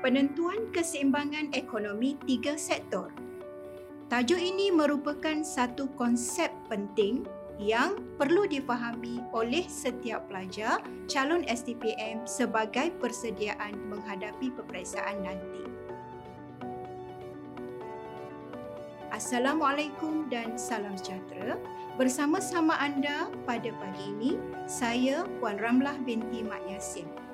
penentuan keseimbangan ekonomi tiga sektor. Tajuk ini merupakan satu konsep penting yang perlu difahami oleh setiap pelajar calon STPM sebagai persediaan menghadapi peperiksaan nanti. Assalamualaikum dan salam sejahtera. Bersama-sama anda pada pagi ini, saya Puan Ramlah binti Mak Yasin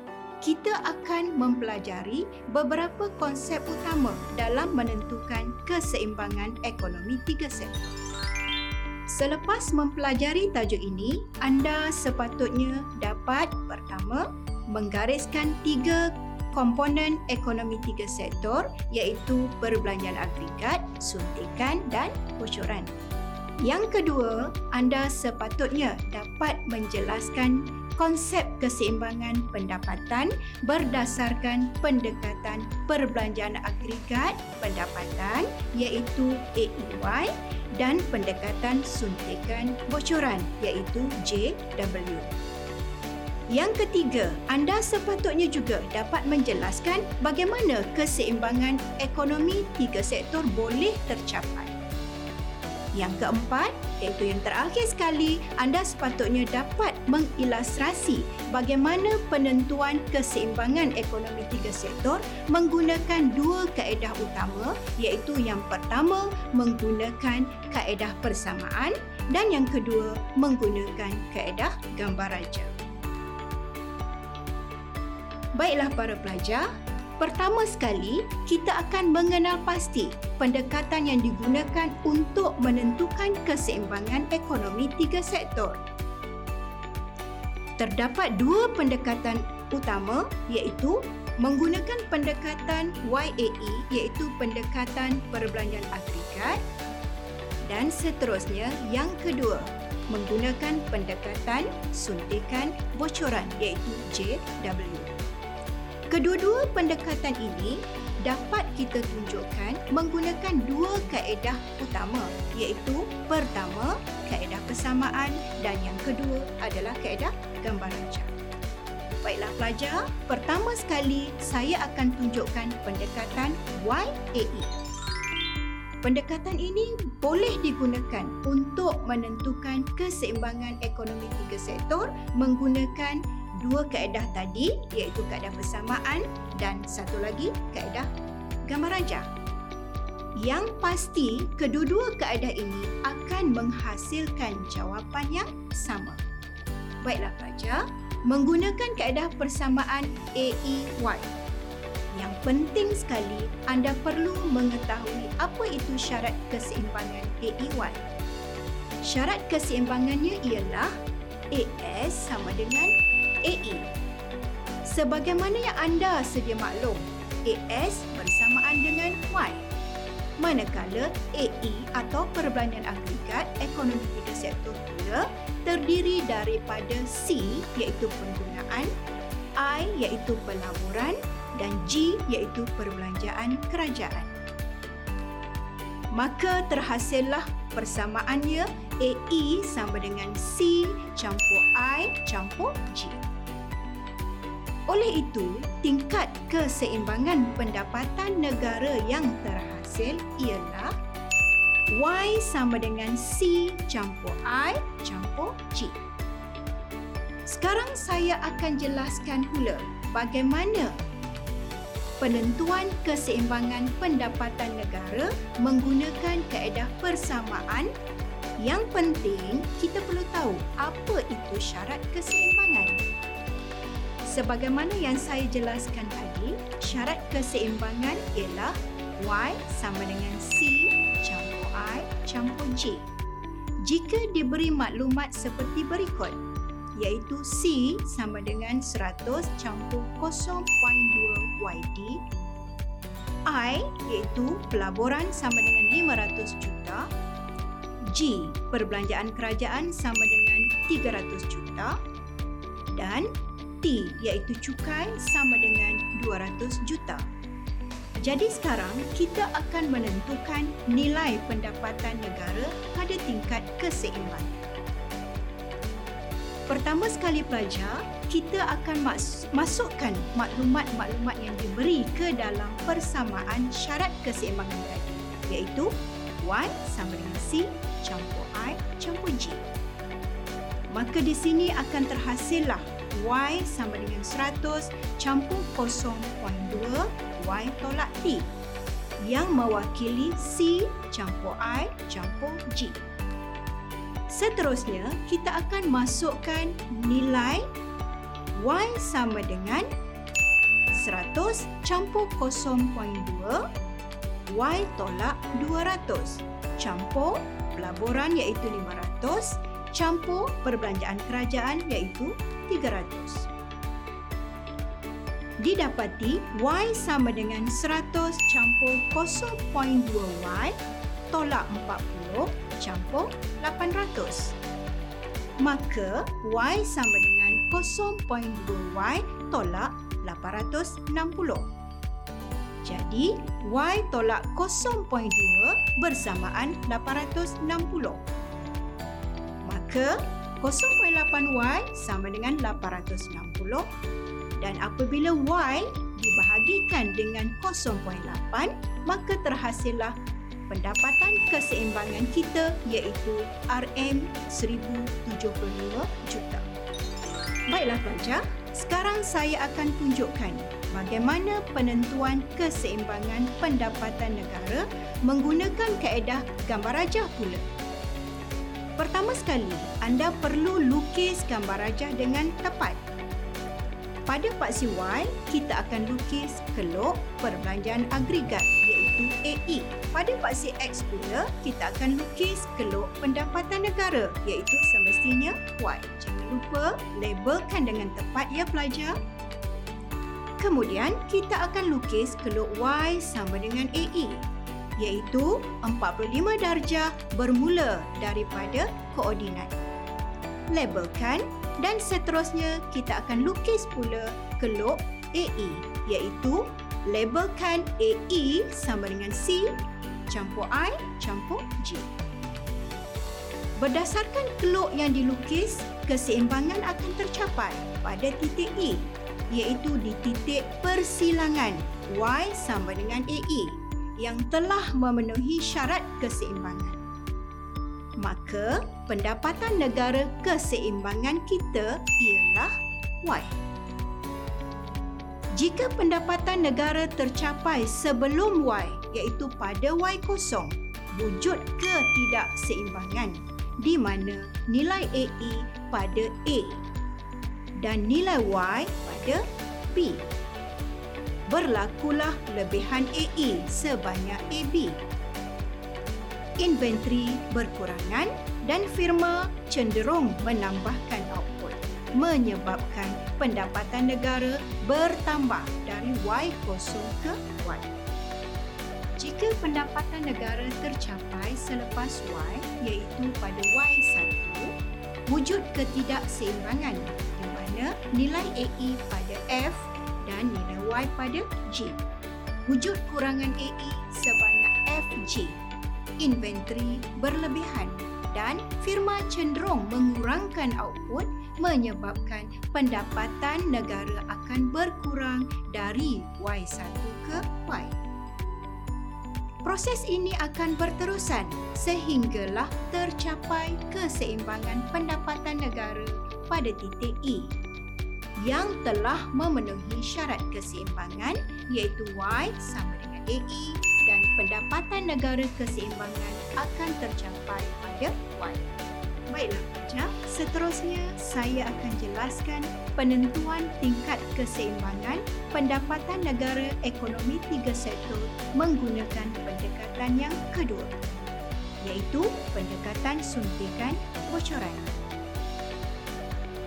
kita akan mempelajari beberapa konsep utama dalam menentukan keseimbangan ekonomi tiga sektor. Selepas mempelajari tajuk ini, anda sepatutnya dapat pertama menggariskan tiga komponen ekonomi tiga sektor iaitu perbelanjaan agregat, suntikan dan bocoran. Yang kedua, anda sepatutnya dapat menjelaskan konsep keseimbangan pendapatan berdasarkan pendekatan perbelanjaan agregat pendapatan iaitu AEY dan pendekatan suntikan bocoran iaitu JW. Yang ketiga, anda sepatutnya juga dapat menjelaskan bagaimana keseimbangan ekonomi tiga sektor boleh tercapai. Yang keempat, iaitu yang terakhir sekali, anda sepatutnya dapat mengilustrasi bagaimana penentuan keseimbangan ekonomi tiga sektor menggunakan dua kaedah utama iaitu yang pertama menggunakan kaedah persamaan dan yang kedua menggunakan kaedah gambar raja. Baiklah para pelajar, Pertama sekali, kita akan mengenal pasti pendekatan yang digunakan untuk menentukan keseimbangan ekonomi tiga sektor. Terdapat dua pendekatan utama iaitu menggunakan pendekatan YAE iaitu pendekatan perbelanjaan agregat dan seterusnya yang kedua menggunakan pendekatan suntikan bocoran iaitu JW. Kedua-dua pendekatan ini dapat kita tunjukkan menggunakan dua kaedah utama iaitu pertama kaedah persamaan dan yang kedua adalah kaedah gambar rancang. Baiklah pelajar, pertama sekali saya akan tunjukkan pendekatan YAE. Pendekatan ini boleh digunakan untuk menentukan keseimbangan ekonomi tiga sektor menggunakan dua kaedah tadi iaitu kaedah persamaan dan satu lagi kaedah gambar rajah. Yang pasti kedua-dua kaedah ini akan menghasilkan jawapan yang sama. Baiklah pelajar, menggunakan kaedah persamaan AEY. Yang penting sekali anda perlu mengetahui apa itu syarat keseimbangan AEY. Syarat keseimbangannya ialah AS sama dengan AE. Sebagaimana yang anda sedia maklum, AS bersamaan dengan Y. Manakala AE atau perbelanjaan agregat ekonomi tiga sektor pula terdiri daripada C iaitu penggunaan, I iaitu pelaburan dan G iaitu perbelanjaan kerajaan. Maka terhasillah persamaannya AE sama dengan C campur I campur G. Oleh itu, tingkat keseimbangan pendapatan negara yang terhasil ialah Y sama dengan C campur I campur G. Sekarang saya akan jelaskan pula bagaimana penentuan keseimbangan pendapatan negara menggunakan kaedah persamaan yang penting kita perlu tahu apa itu syarat keseimbangan. Sebagaimana yang saya jelaskan tadi, syarat keseimbangan ialah Y sama dengan C campur I campur J. Jika diberi maklumat seperti berikut, iaitu C sama dengan 100 campur 0.2 YD, I iaitu pelaburan sama dengan 500 juta, G perbelanjaan kerajaan sama dengan 300 juta dan Iaitu cukai sama dengan 200 juta. Jadi sekarang kita akan menentukan nilai pendapatan negara pada tingkat keseimbangan. Pertama sekali pelajar, kita akan mas- masukkan maklumat-maklumat yang diberi ke dalam persamaan syarat keseimbangan tadi iaitu Y sama dengan C campur I campur G. Maka di sini akan terhasillah Y sama dengan 100 campur 0.2 Y tolak T yang mewakili C campur I campur G. Seterusnya, kita akan masukkan nilai Y sama dengan 100 campur 0.2 Y tolak 200 campur pelaburan iaitu 500 campur perbelanjaan kerajaan iaitu 300. Didapati Y sama dengan 100 campur 0.2Y tolak 40 campur 800. Maka Y sama dengan 0.2Y tolak 860. Jadi Y tolak 0.2 bersamaan 860. Maka 0.8Y sama dengan 860 dan apabila Y dibahagikan dengan 0.8 maka terhasillah pendapatan keseimbangan kita iaitu RM 1075 juta. Baiklah pelajar, sekarang saya akan tunjukkan bagaimana penentuan keseimbangan pendapatan negara menggunakan kaedah gambar rajah pula. Pertama sekali, anda perlu lukis gambar rajah dengan tepat. Pada paksi Y, kita akan lukis kelok perbelanjaan agregat iaitu AE. Pada paksi X pula, kita akan lukis kelok pendapatan negara iaitu semestinya Y. Jangan lupa labelkan dengan tepat ya pelajar. Kemudian, kita akan lukis kelok Y sama dengan AE iaitu 45 darjah bermula daripada koordinat. Labelkan dan seterusnya kita akan lukis pula kelok AE iaitu labelkan AE sama dengan C campur I campur G. Berdasarkan kelok yang dilukis, keseimbangan akan tercapai pada titik E iaitu di titik persilangan Y sama dengan AE yang telah memenuhi syarat keseimbangan maka pendapatan negara keseimbangan kita ialah Y. Jika pendapatan negara tercapai sebelum Y iaitu pada Y kosong, wujud ketidakseimbangan di mana nilai AE pada A dan nilai Y pada B. Berlakulah lebihan AE sebanyak AB inventory berkurangan dan firma cenderung menambahkan output menyebabkan pendapatan negara bertambah dari Y0 ke Y. Jika pendapatan negara tercapai selepas Y iaitu pada Y1, wujud ketidakseimbangan di mana nilai AE pada F dan nilai Y pada G. Wujud kurangan AE sebanyak FG inventory berlebihan dan firma cenderung mengurangkan output menyebabkan pendapatan negara akan berkurang dari Y1 ke Y. Proses ini akan berterusan sehinggalah tercapai keseimbangan pendapatan negara pada titik E yang telah memenuhi syarat keseimbangan iaitu Y sama dengan AE dan pendapatan negara keseimbangan akan tercapai pada Y. Baiklah pelajar, seterusnya saya akan jelaskan penentuan tingkat keseimbangan pendapatan negara ekonomi tiga sektor menggunakan pendekatan yang kedua iaitu pendekatan suntikan bocoran.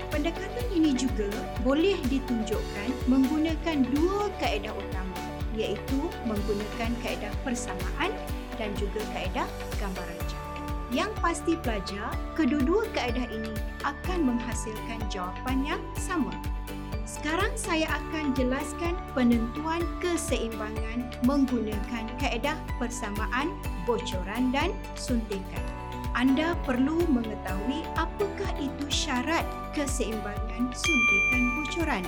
Pendekatan ini juga boleh ditunjukkan menggunakan dua kaedah utama iaitu menggunakan kaedah persamaan dan juga kaedah gambar raja. Yang pasti pelajar, kedua-dua kaedah ini akan menghasilkan jawapan yang sama. Sekarang saya akan jelaskan penentuan keseimbangan menggunakan kaedah persamaan, bocoran dan suntikan. Anda perlu mengetahui apakah itu syarat keseimbangan suntikan bocoran.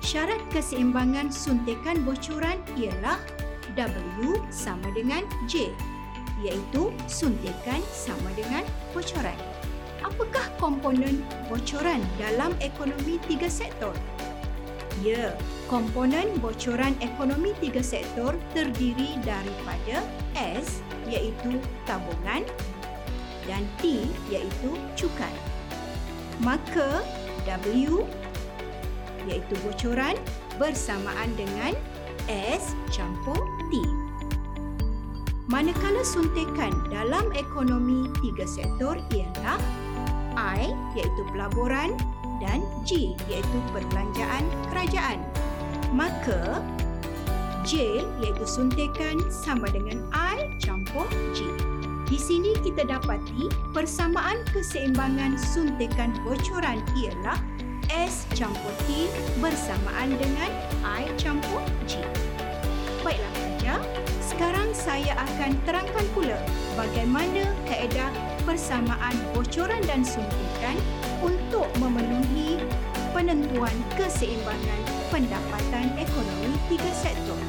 Syarat keseimbangan suntikan bocoran ialah W sama dengan J iaitu suntikan sama dengan bocoran. Apakah komponen bocoran dalam ekonomi tiga sektor? Ya, komponen bocoran ekonomi tiga sektor terdiri daripada S iaitu tabungan dan T iaitu cukai. Maka W iaitu bocoran bersamaan dengan S campur T. Manakala suntikan dalam ekonomi tiga sektor ialah I iaitu pelaburan dan G iaitu perbelanjaan kerajaan. Maka J iaitu suntikan sama dengan I campur G. Di sini kita dapati persamaan keseimbangan suntikan bocoran ialah S campur T bersamaan dengan I campur G. Baiklah pelajar, sekarang saya akan terangkan pula bagaimana kaedah persamaan bocoran dan suntikan untuk memenuhi penentuan keseimbangan pendapatan ekonomi tiga sektor.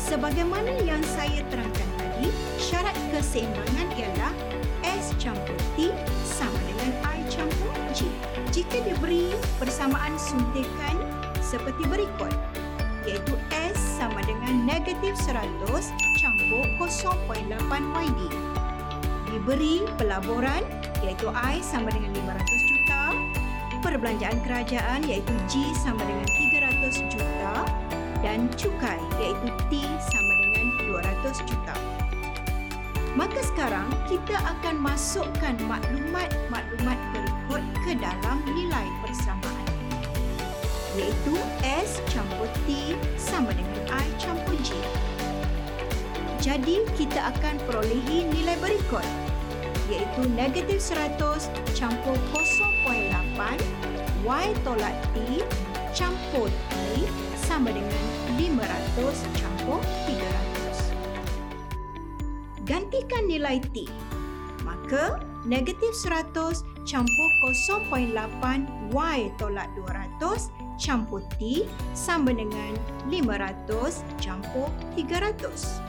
Sebagaimana yang saya terangkan tadi, syarat keseimbangan ialah S campur T sama dengan I campur G. Jika diberi persamaan suntikan seperti berikut, iaitu S sama dengan negatif 100 campur 0.8 YD. Diberi pelaburan iaitu I sama dengan 500 juta, perbelanjaan kerajaan iaitu G sama dengan 300 juta dan cukai iaitu T sama dengan 200 juta. Maka sekarang kita akan masukkan maklumat-maklumat berikut ke dalam nilai persamaan. Iaitu S campur T sama dengan I campur G. Jadi kita akan perolehi nilai berikut iaitu negatif 100 campur 0.8 Y tolak T campur T sama dengan 500 campur 300 gantikan nilai T. Maka, negatif 100 campur 0.8 Y tolak 200 campur T sama dengan 500 campur 300.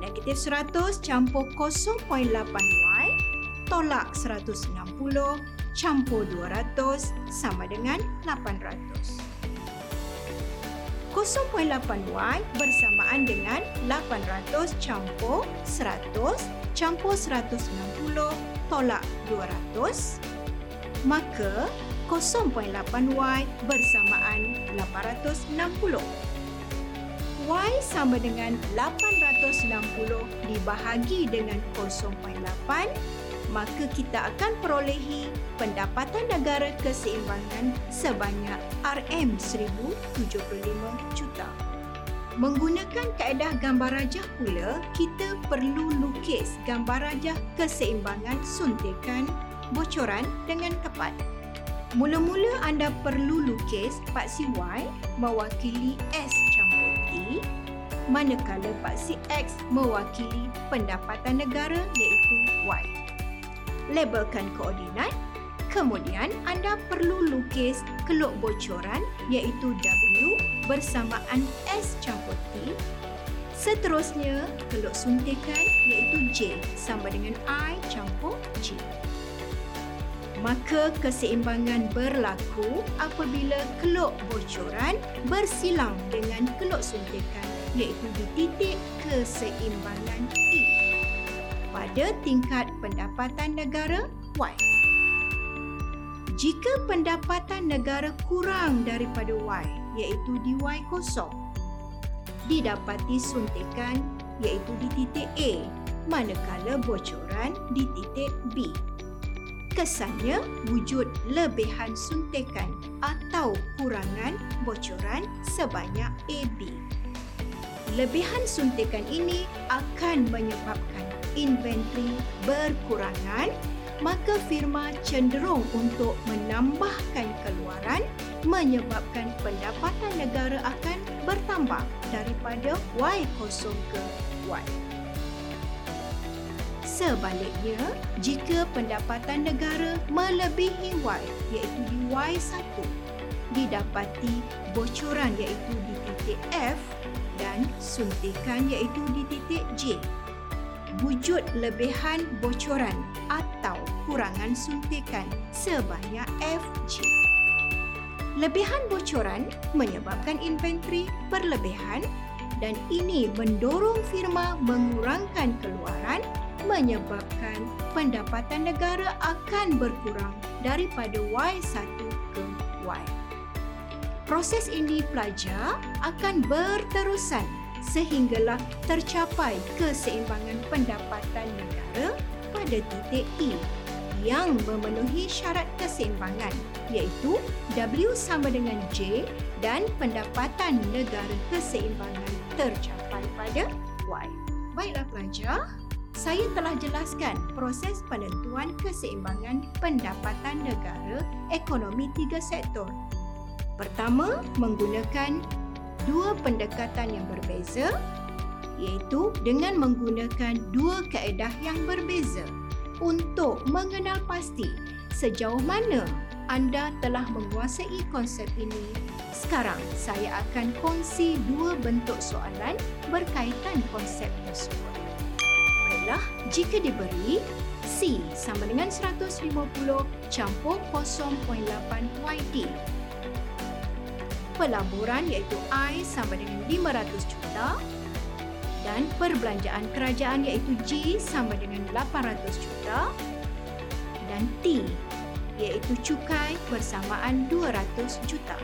Negatif 100 campur 0.8 Y tolak 160 campur 200 sama dengan 800. 0.8Y bersamaan dengan 800 campur 100 campur 160 tolak 200 maka 0.8Y bersamaan 860. Y sama dengan 860 dibahagi dengan 0.8 maka kita akan perolehi pendapatan negara keseimbangan sebanyak RM1075 juta. Menggunakan kaedah gambar rajah pula, kita perlu lukis gambar rajah keseimbangan suntikan bocoran dengan tepat. Mula-mula anda perlu lukis paksi Y mewakili S campur T manakala paksi X mewakili pendapatan negara iaitu Y labelkan koordinat. Kemudian anda perlu lukis keluk bocoran iaitu W bersamaan S campur T. Seterusnya, keluk suntikan iaitu J sama dengan I campur G. Maka keseimbangan berlaku apabila keluk bocoran bersilang dengan keluk suntikan iaitu di titik keseimbangan E pada tingkat pendapatan negara Y. Jika pendapatan negara kurang daripada Y iaitu di Y kosong, didapati suntikan iaitu di titik A manakala bocoran di titik B. Kesannya wujud lebihan suntikan atau kurangan bocoran sebanyak AB. Lebihan suntikan ini akan menyebabkan inventory berkurangan, maka firma cenderung untuk menambahkan keluaran menyebabkan pendapatan negara akan bertambah daripada Y0 ke Y. Sebaliknya, jika pendapatan negara melebihi Y iaitu di Y1, didapati bocoran iaitu di titik F dan suntikan iaitu di titik J. Wujud lebihan bocoran atau kurangan suntikan sebanyak FJ. Lebihan bocoran menyebabkan inventory berlebihan dan ini mendorong firma mengurangkan keluaran menyebabkan pendapatan negara akan berkurang daripada Y1 ke Y. Proses ini pelajar akan berterusan sehinggalah tercapai keseimbangan pendapatan negara pada titik E yang memenuhi syarat keseimbangan iaitu W sama dengan J dan pendapatan negara keseimbangan tercapai pada Y. Baiklah pelajar, saya telah jelaskan proses penentuan keseimbangan pendapatan negara ekonomi tiga sektor. Pertama, menggunakan dua pendekatan yang berbeza iaitu dengan menggunakan dua kaedah yang berbeza untuk mengenal pasti sejauh mana anda telah menguasai konsep ini. Sekarang saya akan kongsi dua bentuk soalan berkaitan konsep tersebut. Baiklah, jika diberi C sama dengan 150 campur 0.8 YD. Pelaburan iaitu I sama dengan 500 juta dan perbelanjaan kerajaan iaitu G sama dengan 800 juta dan T iaitu cukai bersamaan 200 juta.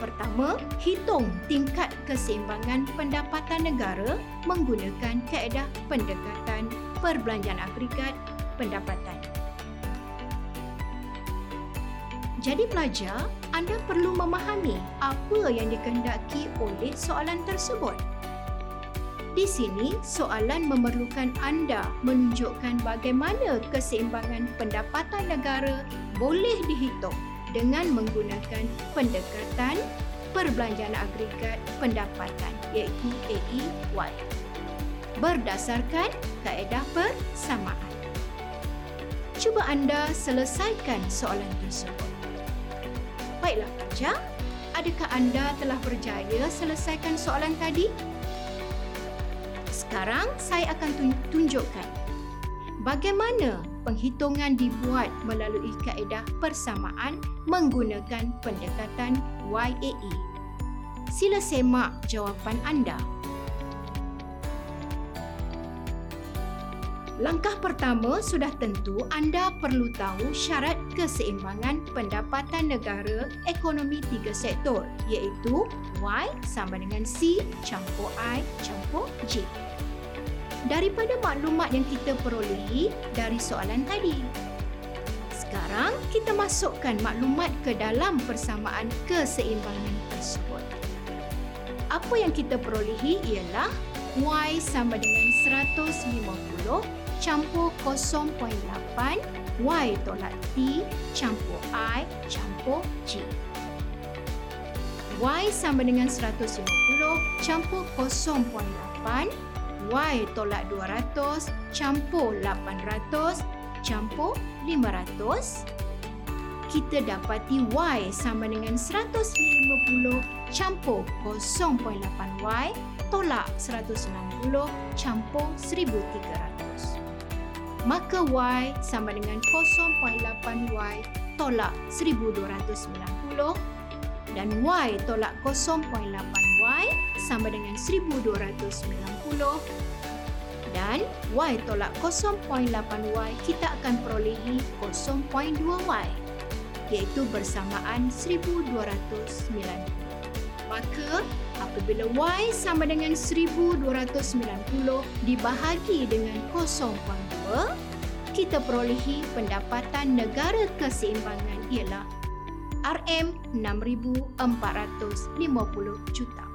Pertama, hitung tingkat keseimbangan pendapatan negara menggunakan kaedah pendekatan perbelanjaan agregat pendapatan. Jadi pelajar, anda perlu memahami apa yang dikehendaki oleh soalan tersebut. Di sini, soalan memerlukan anda menunjukkan bagaimana keseimbangan pendapatan negara boleh dihitung dengan menggunakan pendekatan perbelanjaan agregat pendapatan iaitu AEY berdasarkan kaedah persamaan. Cuba anda selesaikan soalan tersebut. Baiklah pelajar, adakah anda telah berjaya selesaikan soalan tadi? Sekarang saya akan tunjukkan bagaimana penghitungan dibuat melalui kaedah persamaan menggunakan pendekatan YAE. Sila semak jawapan anda. Langkah pertama sudah tentu anda perlu tahu syarat keseimbangan pendapatan negara ekonomi tiga sektor iaitu Y sama dengan C campur I campur J. Daripada maklumat yang kita perolehi dari soalan tadi. Sekarang kita masukkan maklumat ke dalam persamaan keseimbangan tersebut. Apa yang kita perolehi ialah Y sama dengan 150 campur 0.8 Y tolak T campur I campur G. Y sama dengan 150 campur 0.8 Y tolak 200 campur 800 campur 500 kita dapati Y sama dengan 150 campur 0.8 Y tolak 160 campur 1300 maka Y sama dengan 0.8Y tolak 1290 dan Y tolak 0.8Y sama dengan 1290 dan Y tolak 0.8Y kita akan perolehi 0.2Y iaitu bersamaan 1290. Maka apabila Y sama dengan 1290 dibahagi dengan 0.2 kita perolehi pendapatan negara keseimbangan ialah RM6,450 juta.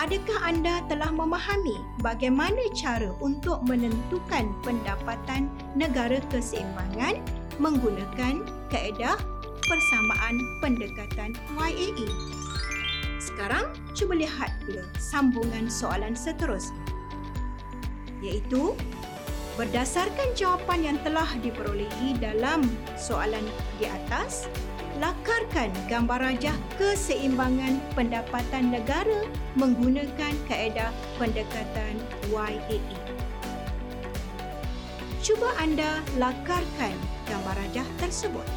Adakah anda telah memahami bagaimana cara untuk menentukan pendapatan negara keseimbangan menggunakan kaedah persamaan pendekatan YAE? Sekarang, cuba lihat pula sambungan soalan seterusnya. Iaitu, berdasarkan jawapan yang telah diperolehi dalam soalan di atas, lakarkan gambar rajah keseimbangan pendapatan negara menggunakan kaedah pendekatan YAE. Cuba anda lakarkan gambar rajah tersebut.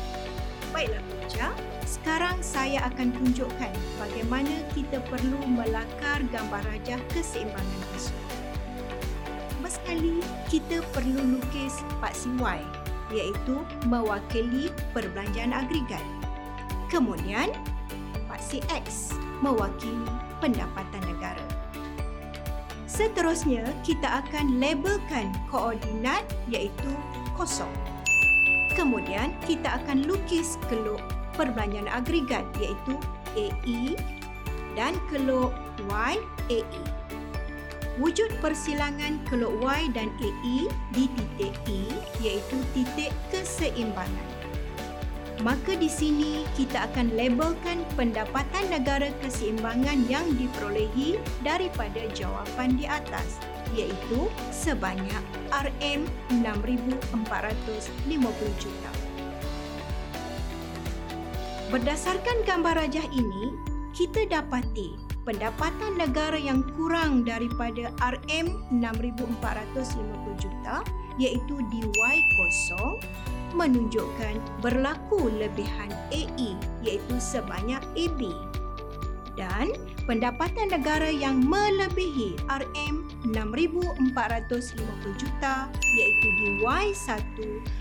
Baiklah pelajar, sekarang saya akan tunjukkan bagaimana kita perlu melakar gambar rajah keseimbangan tersebut. Pertama sekali, kita perlu lukis paksi Y iaitu mewakili perbelanjaan agregat. Kemudian, paksi X mewakili pendapatan negara. Seterusnya, kita akan labelkan koordinat iaitu kosong. Kemudian, kita akan lukis keluk perbelanjaan agregat iaitu AE dan keluk YAE. Wujud persilangan keluk Y dan AE di titik E iaitu titik keseimbangan. Maka di sini kita akan labelkan pendapatan negara keseimbangan yang diperolehi daripada jawapan di atas iaitu sebanyak RM6,450 juta. Berdasarkan gambar rajah ini, kita dapati pendapatan negara yang kurang daripada RM6,450 juta iaitu DY kosong menunjukkan berlaku lebihan AE iaitu sebanyak AB dan pendapatan negara yang melebihi RM6,450 juta iaitu DY1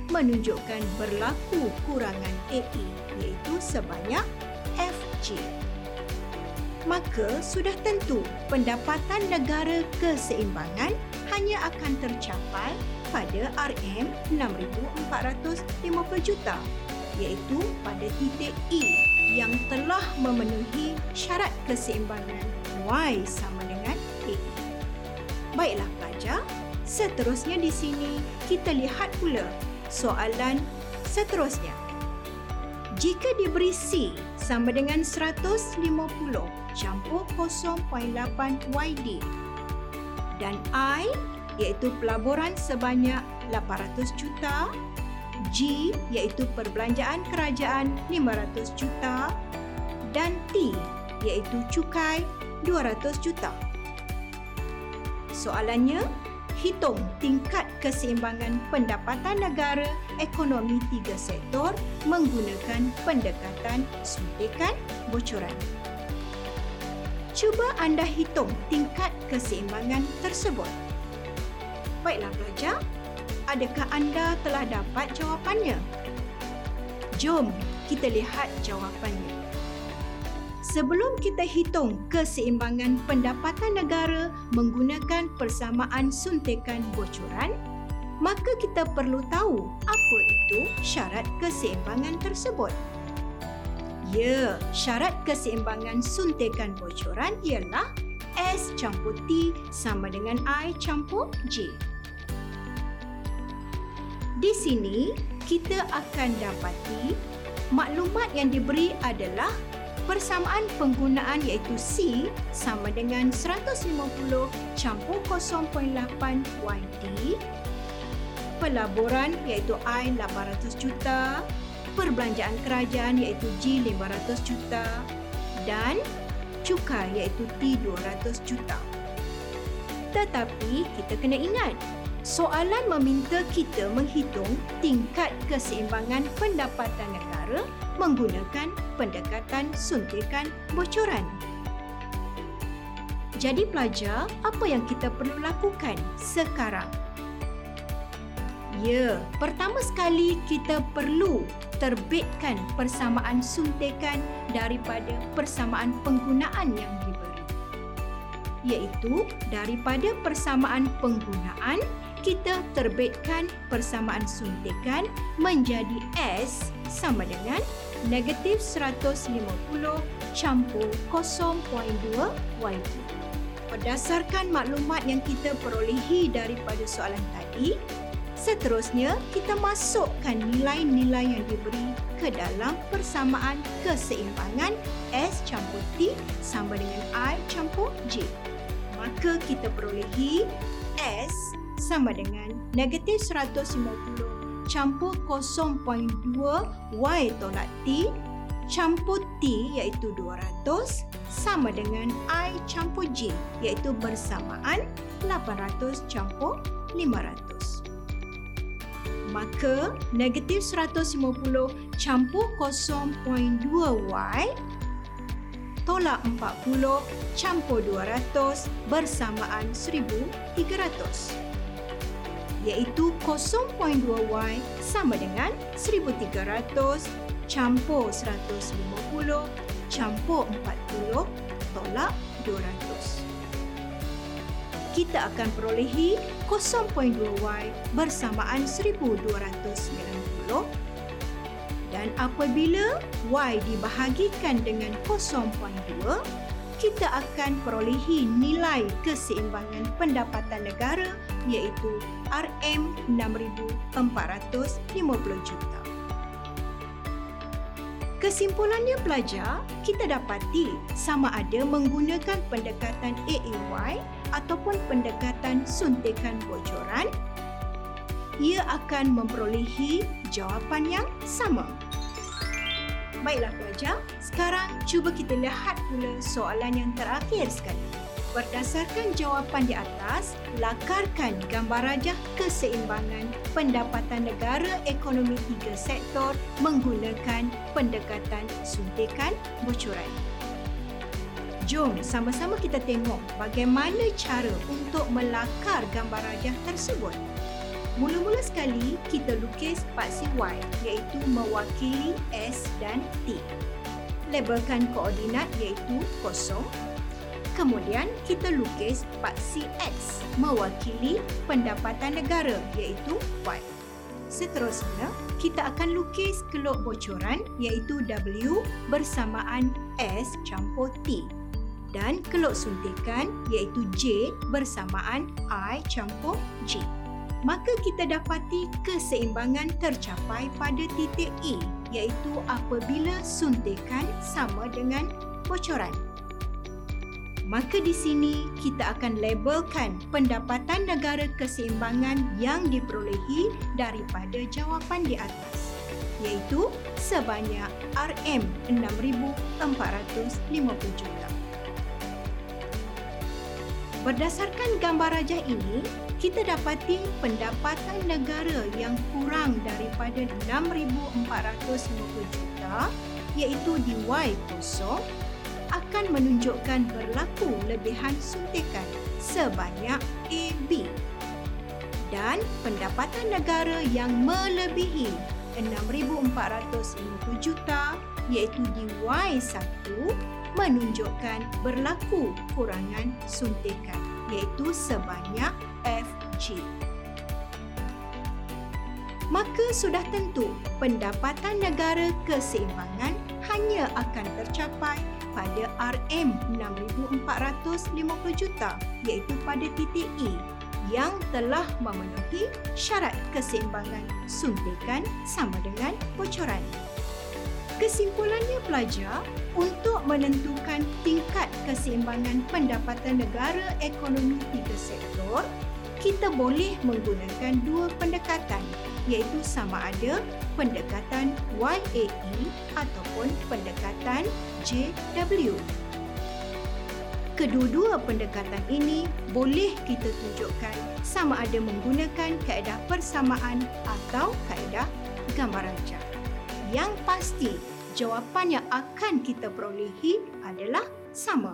menunjukkan berlaku kurangan AE iaitu sebanyak FG. Maka sudah tentu pendapatan negara keseimbangan hanya akan tercapai pada RM6,450 juta iaitu pada titik E yang telah memenuhi syarat keseimbangan Y sama dengan A. Baiklah pelajar, seterusnya di sini kita lihat pula soalan seterusnya. Jika diberi C sama dengan 150 campur 0.8 YD dan I iaitu pelaburan sebanyak 800 juta G iaitu perbelanjaan kerajaan 500 juta dan T iaitu cukai 200 juta. Soalannya, hitung tingkat keseimbangan pendapatan negara ekonomi tiga sektor menggunakan pendekatan suntikan bocoran. Cuba anda hitung tingkat keseimbangan tersebut. Baiklah pelajar, adakah anda telah dapat jawapannya? Jom kita lihat jawapannya. Sebelum kita hitung keseimbangan pendapatan negara menggunakan persamaan suntikan bocoran, maka kita perlu tahu apa itu syarat keseimbangan tersebut. Ya, syarat keseimbangan suntikan bocoran ialah S campur T sama dengan I campur J. Di sini, kita akan dapati maklumat yang diberi adalah persamaan penggunaan iaitu C sama dengan 150 campur 0.8 YD, pelaburan iaitu I 800 juta, perbelanjaan kerajaan iaitu G 500 juta dan cukai iaitu T 200 juta. Tetapi kita kena ingat Soalan meminta kita menghitung tingkat keseimbangan pendapatan negara menggunakan pendekatan suntikan bocoran. Jadi pelajar, apa yang kita perlu lakukan sekarang? Ya, pertama sekali kita perlu terbitkan persamaan suntikan daripada persamaan penggunaan yang diberi. Iaitu daripada persamaan penggunaan kita terbitkan persamaan suntikan menjadi S sama dengan negatif 150 campur 0.2 YD. Berdasarkan maklumat yang kita perolehi daripada soalan tadi, Seterusnya, kita masukkan nilai-nilai yang diberi ke dalam persamaan keseimbangan S campur T sama dengan I campur J. Maka kita perolehi S sama dengan negatif 150 campur 0.2 Y tolak T campur T iaitu 200 sama dengan I campur J iaitu bersamaan 800 campur 500 maka negatif 150 campur 0.2y tolak 40 campur 200 bersamaan 1300 iaitu 0.2y sama dengan 1300 campur 150 campur 40 tolak 200 kita akan perolehi 0.2y bersamaan 1290 dan apabila y dibahagikan dengan 0.2 kita akan perolehi nilai keseimbangan pendapatan negara iaitu RM6450 juta. Kesimpulannya pelajar, kita dapati sama ada menggunakan pendekatan AAY ataupun pendekatan suntikan bocoran, ia akan memperolehi jawapan yang sama. Baiklah pelajar, sekarang cuba kita lihat pula soalan yang terakhir sekali. Berdasarkan jawapan di atas, lakarkan gambar rajah keseimbangan pendapatan negara ekonomi tiga sektor menggunakan pendekatan suntikan bocoran. Jom sama-sama kita tengok bagaimana cara untuk melakar gambar rajah tersebut. Mula-mula sekali kita lukis paksi Y iaitu mewakili S dan T. Labelkan koordinat iaitu kosong Kemudian kita lukis paksi X mewakili pendapatan negara iaitu Y. Seterusnya, kita akan lukis keluk bocoran iaitu W bersamaan S campur T dan keluk suntikan iaitu J bersamaan I campur G. Maka kita dapati keseimbangan tercapai pada titik E iaitu apabila suntikan sama dengan bocoran maka di sini kita akan labelkan pendapatan negara keseimbangan yang diperolehi daripada jawapan di atas iaitu sebanyak RM6450 juta. Berdasarkan gambar rajah ini, kita dapati pendapatan negara yang kurang daripada 6450 juta iaitu di Y0 akan menunjukkan berlaku lebihan suntikan sebanyak AB dan pendapatan negara yang melebihi 6,450 juta iaitu di Y1 menunjukkan berlaku kurangan suntikan iaitu sebanyak FG. Maka sudah tentu pendapatan negara keseimbangan hanya akan tercapai pada RM6,450 juta iaitu pada titik E yang telah memenuhi syarat keseimbangan suntikan sama dengan bocoran. Kesimpulannya pelajar, untuk menentukan tingkat keseimbangan pendapatan negara ekonomi tiga sektor, kita boleh menggunakan dua pendekatan iaitu sama ada pendekatan YAE ataupun pendekatan JW. Kedua-dua pendekatan ini boleh kita tunjukkan sama ada menggunakan kaedah persamaan atau kaedah gambar rajah. Yang pasti, jawapan yang akan kita perolehi adalah sama.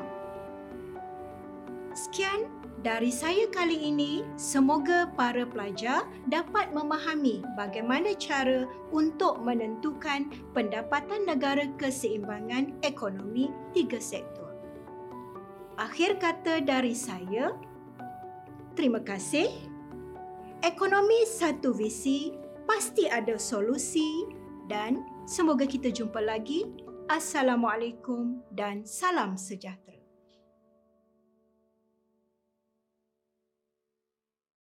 Sekian dari saya kali ini, semoga para pelajar dapat memahami bagaimana cara untuk menentukan pendapatan negara keseimbangan ekonomi tiga sektor. Akhir kata dari saya, terima kasih. Ekonomi satu visi pasti ada solusi dan semoga kita jumpa lagi. Assalamualaikum dan salam sejahtera.